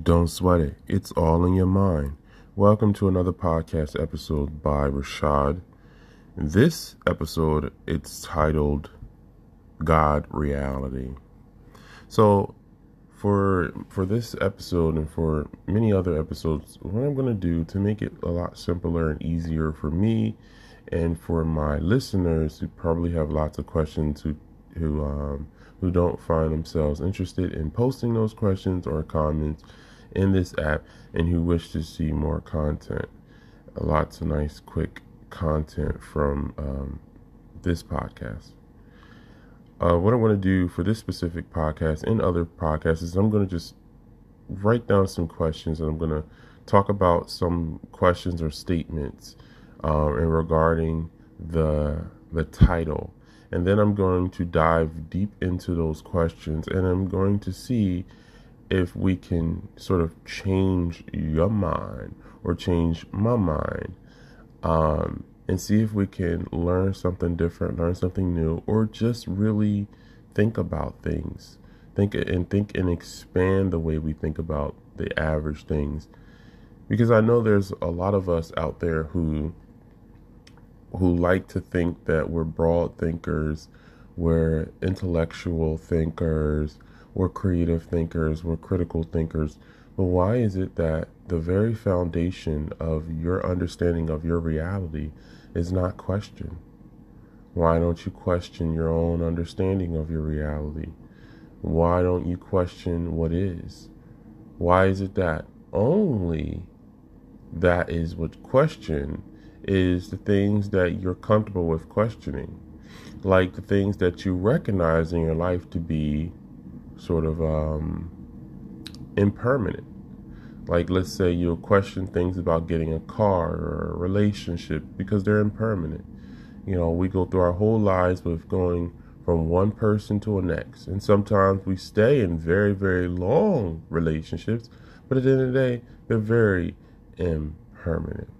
Don't sweat it. It's all in your mind. Welcome to another podcast episode by Rashad. This episode it's titled God Reality. So for for this episode and for many other episodes, what I'm going to do to make it a lot simpler and easier for me and for my listeners who probably have lots of questions who who um, who don't find themselves interested in posting those questions or comments in this app and who wish to see more content. Lots of nice, quick content from um, this podcast. Uh, what I want to do for this specific podcast and other podcasts is I'm going to just write down some questions and I'm going to talk about some questions or statements uh, in regarding the the title and then I'm going to dive deep into those questions and I'm going to see if we can sort of change your mind or change my mind um, and see if we can learn something different, learn something new, or just really think about things. Think and think and expand the way we think about the average things. Because I know there's a lot of us out there who who like to think that we're broad thinkers, we're intellectual thinkers, we're creative thinkers, we're critical thinkers. But why is it that the very foundation of your understanding of your reality is not questioned? Why don't you question your own understanding of your reality? Why don't you question what is? Why is it that only that is what question is the things that you're comfortable with questioning, like the things that you recognize in your life to be sort of um, impermanent. Like, let's say you'll question things about getting a car or a relationship because they're impermanent. You know, we go through our whole lives with going from one person to the next. And sometimes we stay in very, very long relationships, but at the end of the day, they're very impermanent.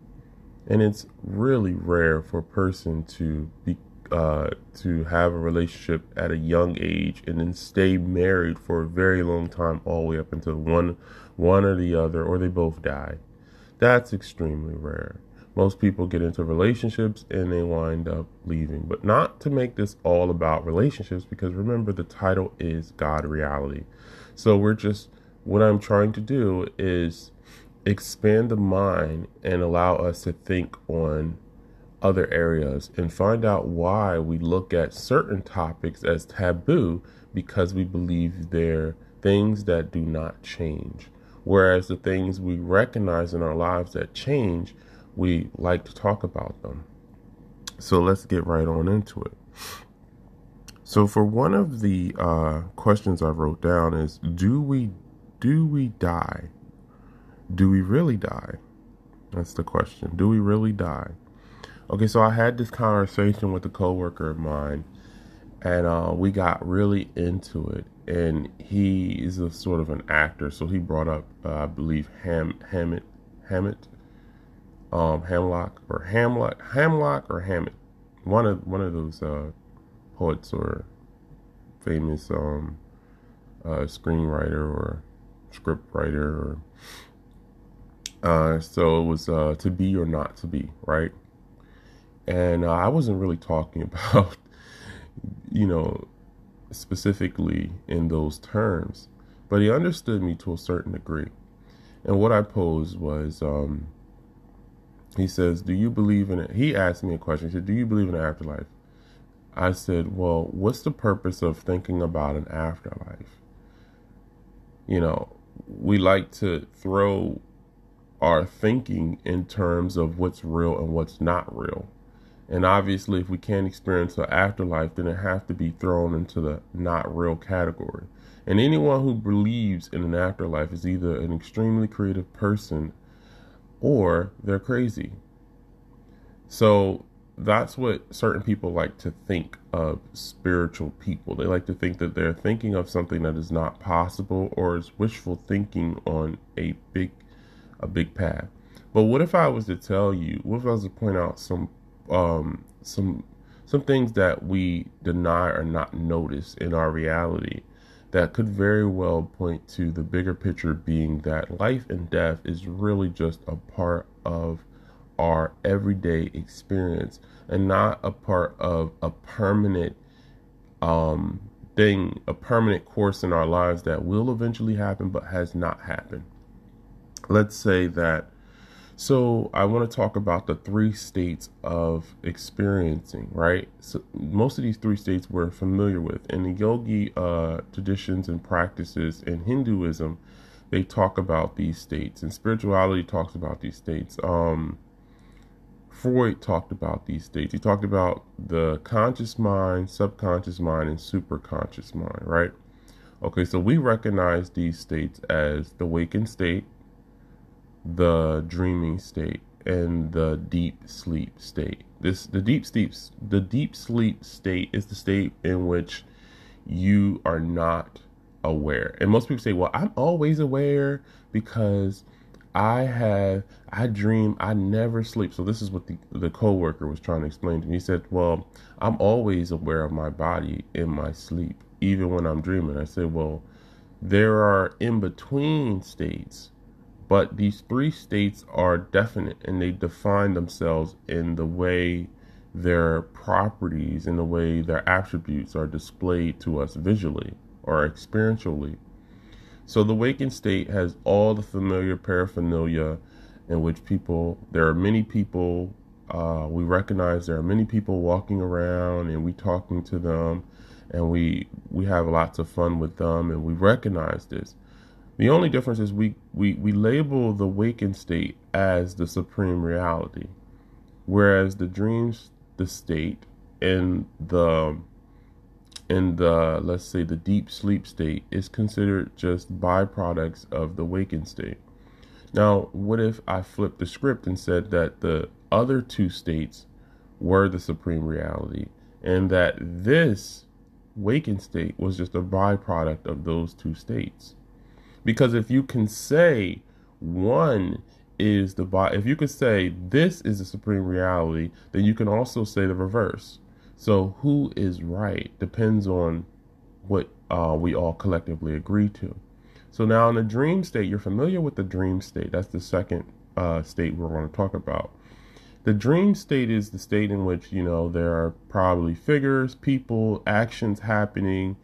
And it's really rare for a person to be uh, to have a relationship at a young age and then stay married for a very long time, all the way up until one one or the other, or they both die. That's extremely rare. Most people get into relationships and they wind up leaving. But not to make this all about relationships, because remember the title is God Reality. So we're just what I'm trying to do is expand the mind and allow us to think on other areas and find out why we look at certain topics as taboo because we believe they're things that do not change. Whereas the things we recognize in our lives that change, we like to talk about them. So let's get right on into it. So for one of the uh, questions I wrote down is do we do we die? Do we really die? That's the question. Do we really die? Okay, so I had this conversation with a coworker of mine, and uh, we got really into it. And he is a sort of an actor, so he brought up, uh, I believe, Ham Hammett, Hammett, um, Hamlock or Hamlock, Hamlock or Hammett, one of one of those uh, poets or famous um, uh, screenwriter or script writer or uh, so it was uh, to be or not to be, right? And uh, I wasn't really talking about, you know, specifically in those terms, but he understood me to a certain degree. And what I posed was, um, he says, "Do you believe in it?" He asked me a question. He said, "Do you believe in an afterlife?" I said, "Well, what's the purpose of thinking about an afterlife?" You know, we like to throw are thinking in terms of what's real and what's not real. And obviously, if we can't experience an afterlife, then it has to be thrown into the not real category. And anyone who believes in an afterlife is either an extremely creative person or they're crazy. So that's what certain people like to think of spiritual people. They like to think that they're thinking of something that is not possible or is wishful thinking on a big a big path. But what if I was to tell you? What if I was to point out some um, some some things that we deny or not notice in our reality that could very well point to the bigger picture being that life and death is really just a part of our everyday experience and not a part of a permanent um, thing, a permanent course in our lives that will eventually happen but has not happened. Let's say that. So, I want to talk about the three states of experiencing, right? So, most of these three states we're familiar with. In the yogi uh, traditions and practices in Hinduism, they talk about these states, and spirituality talks about these states. Um, Freud talked about these states. He talked about the conscious mind, subconscious mind, and superconscious mind, right? Okay, so we recognize these states as the waking state, the dreaming state, and the deep sleep state. This the deep sleep the deep sleep state is the state in which you are not aware. And most people say, "Well, I'm always aware because I have I dream I never sleep. So this is what the the coworker was trying to explain to me. He said, "Well, I'm always aware of my body in my sleep, even when I'm dreaming." I said, "Well, there are in between states, but these three states are definite and they define themselves in the way their properties and the way their attributes are displayed to us visually or experientially." So the waking state has all the familiar paraphernalia in which people, there are many people, uh, we recognize there are many people walking around and we talking to them and we we have lots of fun with them and we recognize this. The only difference is we, we, we label the waking state as the supreme reality, whereas the dreams, the state, and the in the let's say the deep sleep state is considered just byproducts of the waking state. Now, what if I flipped the script and said that the other two states were the supreme reality and that this waking state was just a byproduct of those two states? Because if you can say one is the body, if you could say this is the supreme reality, then you can also say the reverse. So who is right depends on what uh, we all collectively agree to. So now in the dream state, you're familiar with the dream state. That's the second uh, state we're going to talk about. The dream state is the state in which you know there are probably figures, people, actions happening.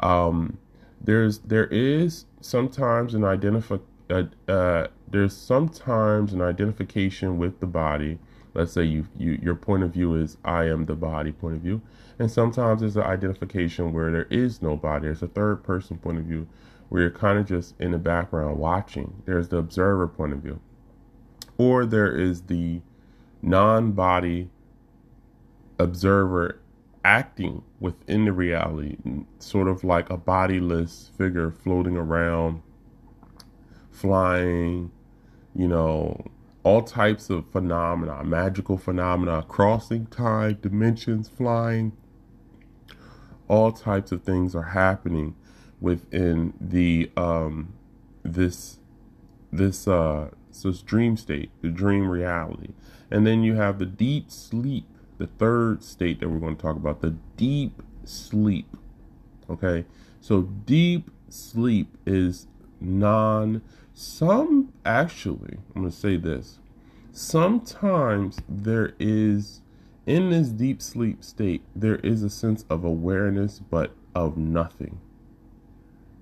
Um, there's there is sometimes an identify uh, uh, there's sometimes an identification with the body let's say you, you your point of view is I am the body point of view, and sometimes there's an identification where there is no body. There's a third person point of view where you're kind of just in the background watching. There's the observer point of view, or there is the non-body observer acting within the reality, sort of like a bodiless figure floating around, flying, you know, all types of phenomena, magical phenomena, crossing time, dimensions, flying. All types of things are happening within the um, this this uh this dream state, the dream reality, and then you have the deep sleep, the third state that we're going to talk about, the deep sleep. Okay, so deep sleep is non some actually, I'm going to say this. Sometimes there is, in this deep sleep state, there is a sense of awareness, but of nothing.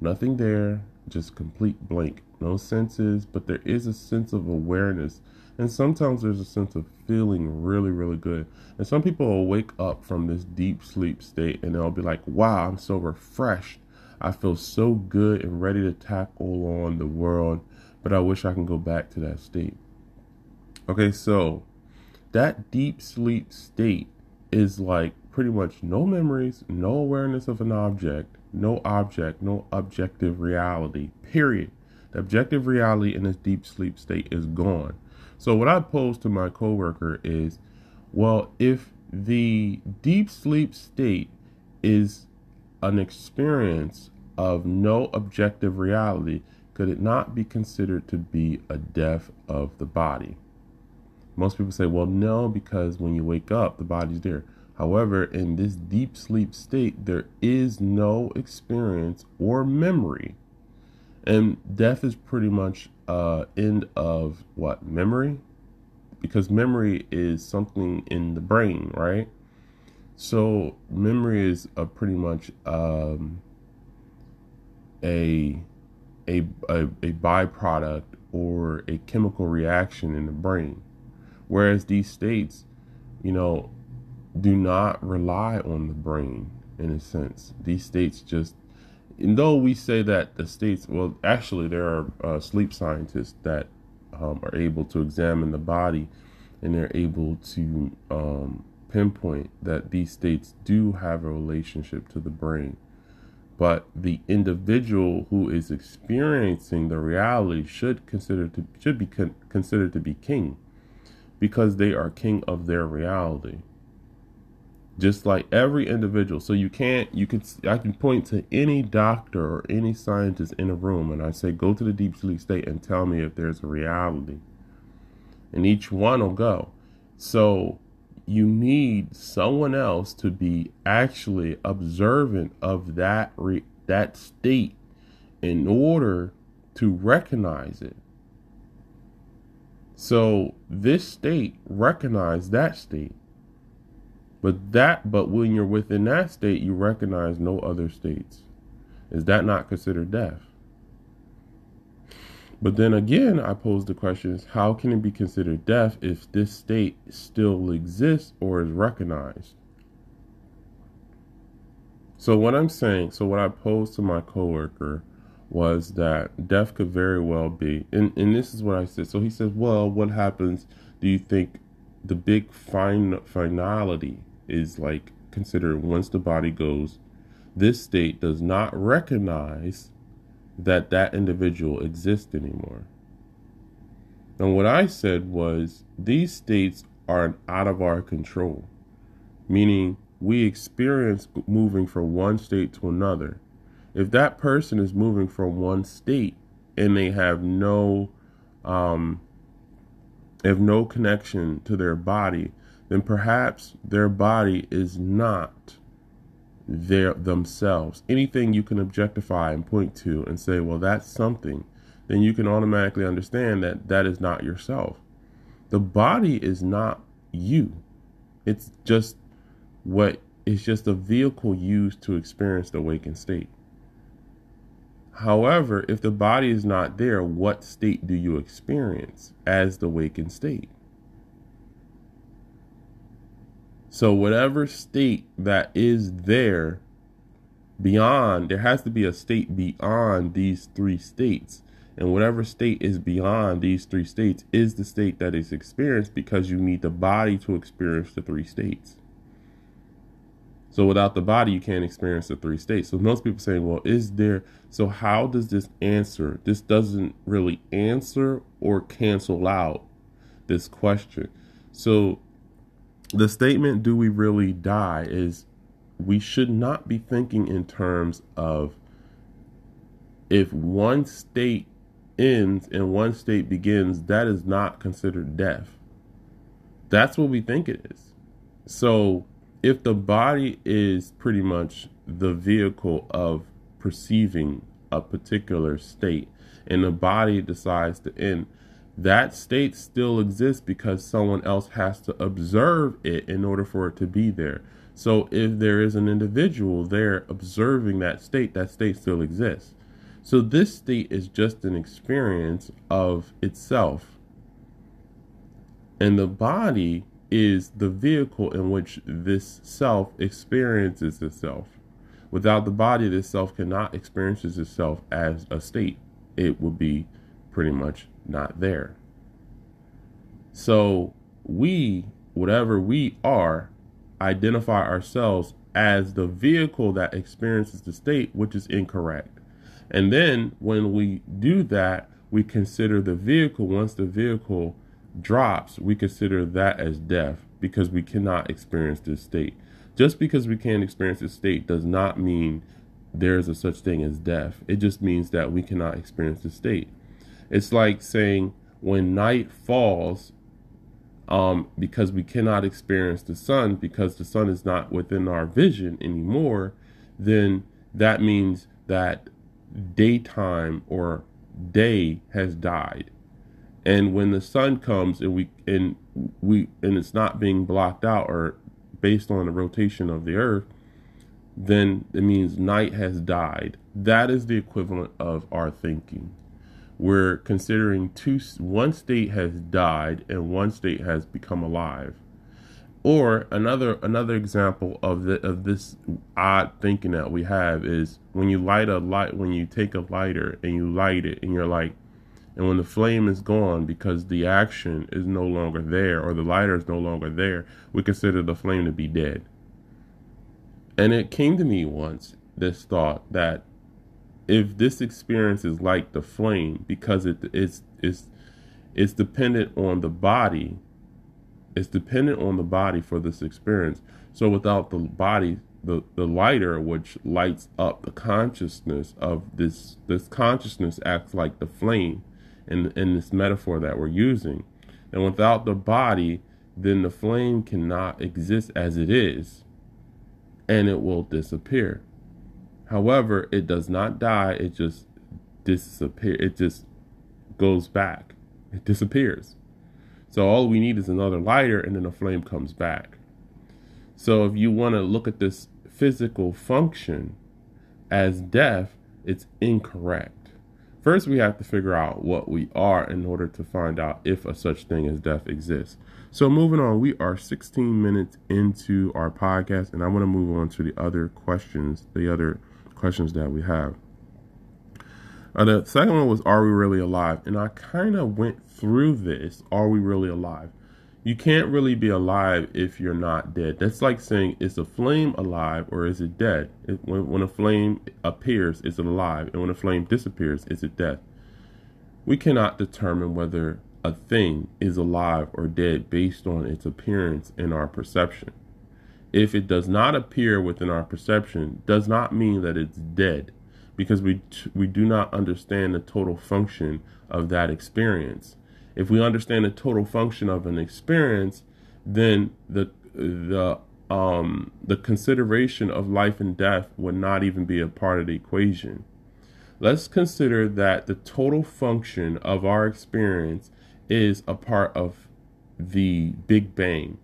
Nothing there, just complete blank. No senses, but there is a sense of awareness. And sometimes there's a sense of feeling really, really good. And some people will wake up from this deep sleep state and they'll be like, wow, I'm so refreshed. I feel so good and ready to tackle on the world, but I wish I can go back to that state. Okay, so that deep sleep state is like pretty much no memories, no awareness of an object, no object, no objective reality, period. The objective reality in this deep sleep state is gone. So, what I pose to my coworker is well, if the deep sleep state is an experience of no objective reality, could it not be considered to be a death of the body? Most people say, well, no, because when you wake up, the body's there. However, in this deep sleep state, there is no experience or memory. And death is pretty much uh end of what memory because memory is something in the brain right so memory is a pretty much um a a, a, a byproduct or a chemical reaction in the brain. Whereas these states, you know, do not rely on the brain in a sense. These states just, and though we say that the states, well, actually, there are uh, sleep scientists that um, are able to examine the body and they're able to um, pinpoint that these states do have a relationship to the brain. But the individual who is experiencing the reality should consider to should be con- considered to be king because they are king of their reality just like every individual so you can't you can i can point to any doctor or any scientist in a room and i say go to the deep sleep state and tell me if there's a reality and each one will go so you need someone else to be actually observant of that re- that state in order to recognize it. So this state recognize that state. But that but when you're within that state you recognize no other states. Is that not considered death? But then again, I pose the question is how can it be considered death if this state still exists or is recognized? So what I'm saying, so what I posed to my coworker was that death could very well be, and, and this is what I said. So he says, well, what happens, do you think the big fin- finality is like considered once the body goes, this state does not recognize that that individual exists anymore. And what I said was these states are out of our control, meaning we experience moving from one state to another. If that person is moving from one state and they have no um, have no connection to their body, then perhaps their body is not their themselves. Anything you can objectify and point to and say, well, that's something, then you can automatically understand that that is not yourself. The body is not you. It's just what it's just a vehicle used to experience the awakened state. However, if the body is not there, what state do you experience as the awakened state? So whatever state that is there beyond, there has to be a state beyond these three states. And whatever state is beyond these three states is the state that is experienced because you need the body to experience the three states. So without the body, you can't experience the three states. So most people saying, well, is there, so how does this answer? This doesn't really answer or cancel out this question. So the statement, do we really die, is we should not be thinking in terms of if one state ends and one state begins, that is not considered death. That's what we think it is. So if the body is pretty much the vehicle of perceiving a particular state and the body decides to end, that state still exists because someone else has to observe it in order for it to be there. So if there is an individual there observing that state, that state still exists. So this state is just an experience of itself. And the body is the vehicle in which this self experiences itself. Without the body, this self cannot experience itself as a state. It would be pretty much not there. So we, whatever we are, identify ourselves as the vehicle that experiences the state, which is incorrect. And then when we do that, we consider the vehicle, once the vehicle drops, we consider that as death because we cannot experience this state. Just because we can't experience this state does not mean there's a such thing as death. It just means that we cannot experience the state. It's like saying when night falls, um, because we cannot experience the sun because the sun is not within our vision anymore, then that means that daytime or day has died. And when the sun comes and we and we and it's not being blocked out or based on the rotation of the earth, then it means night has died. That is the equivalent of our thinking we're considering two one state has died and one state has become alive. Or another another example of the of this odd thinking that we have is when you light a light when you take a lighter and you light it and you're like and when the flame is gone because the action is no longer there or the lighter is no longer there we consider the flame to be dead. And it came to me once this thought that if this experience is like the flame because it is it's it's dependent on the body it's dependent on the body for this experience. So without the body the the lighter which lights up the consciousness of this this consciousness acts like the flame in in this metaphor that we're using. And without the body then the flame cannot exist as it is and it will disappear However, it does not die, it just disappears. It just goes back. It disappears. So all we need is another lighter and then the flame comes back. So if you want to look at this physical function as death, it's incorrect. First, we have to figure out what we are in order to find out if a such thing as death exists. So, moving on, we are 16 minutes into our podcast, and I want to move on to the other questions, the other questions that we have. Uh, the second one was, Are we really alive? And I kind of went through this. Are we really alive? You can't really be alive if you're not dead. That's like saying, Is a flame alive or is it dead? It, when, when a flame appears, is it alive? And when a flame disappears, is it dead? We cannot determine whether a thing is alive or dead based on its appearance in our perception if it does not appear within our perception, does not mean that it's dead, because we we do not understand the total function of that experience. If we understand the total function of an experience, then the the um, the consideration of life and death would not even be a part of the equation. Let's consider that the total function of our experience is a part of the Big Bang.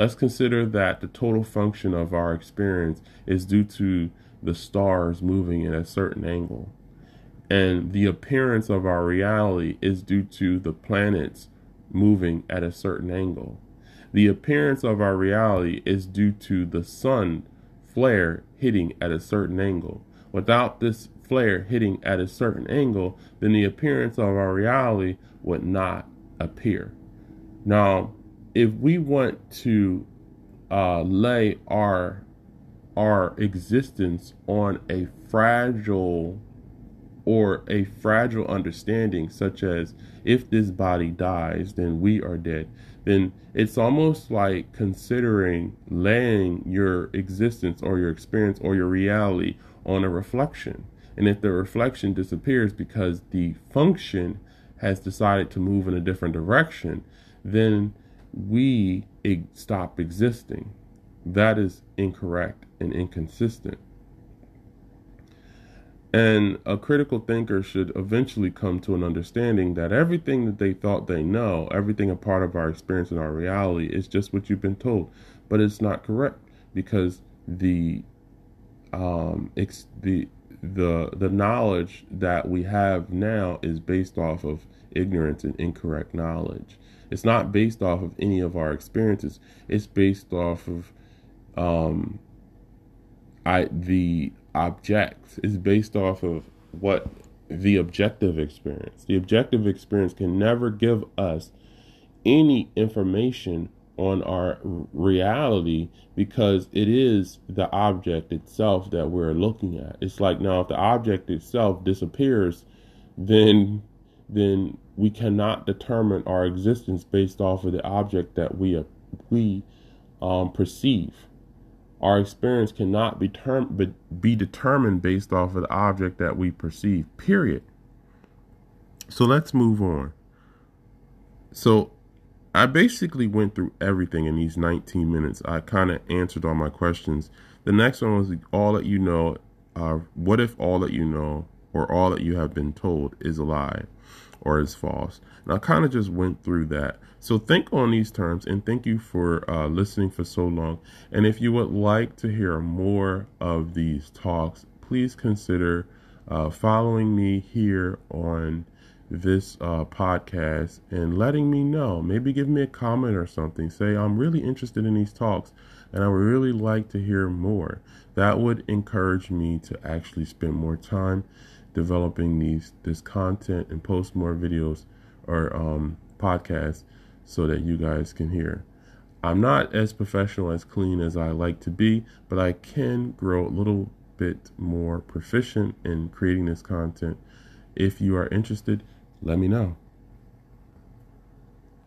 Let's consider that the total function of our experience is due to the stars moving at a certain angle. And the appearance of our reality is due to the planets moving at a certain angle. The appearance of our reality is due to the sun flare hitting at a certain angle. Without this flare hitting at a certain angle, then the appearance of our reality would not appear. Now, if we want to uh, lay our our existence on a fragile or a fragile understanding such as if this body dies then we are dead then it's almost like considering laying your existence or your experience or your reality on a reflection. And if the reflection disappears because the function has decided to move in a different direction then we stop existing. That is incorrect and inconsistent. And a critical thinker should eventually come to an understanding that everything that they thought they know, everything a part of our experience and our reality, is just what you've been told. But it's not correct because the um, ex- the the the knowledge that we have now is based off of ignorance and incorrect knowledge. It's not based off of any of our experiences. It's based off of um, I the objects. It's based off of what the objective experience. The objective experience can never give us any information on our reality because it is the object itself that we're looking at. It's like now if the object itself disappears, then then we cannot determine our existence based off of the object that we we um, perceive. Our experience cannot be, term, be determined based off of the object that we perceive. Period. So let's move on. So I basically went through everything in these 19 minutes. I kind of answered all my questions. The next one was all that you know. Uh, what if all that you know or all that you have been told is a lie or is false? And I kind of just went through that. So think on these terms and thank you for uh, listening for so long. And if you would like to hear more of these talks, please consider uh, following me here on this uh, podcast and letting me know. Maybe give me a comment or something. Say, I'm really interested in these talks and I would really like to hear more. That would encourage me to actually spend more time developing these this content and post more videos or um, podcasts so that you guys can hear. I'm not as professional as clean as I like to be, but I can grow a little bit more proficient in creating this content. If you are interested, let me know.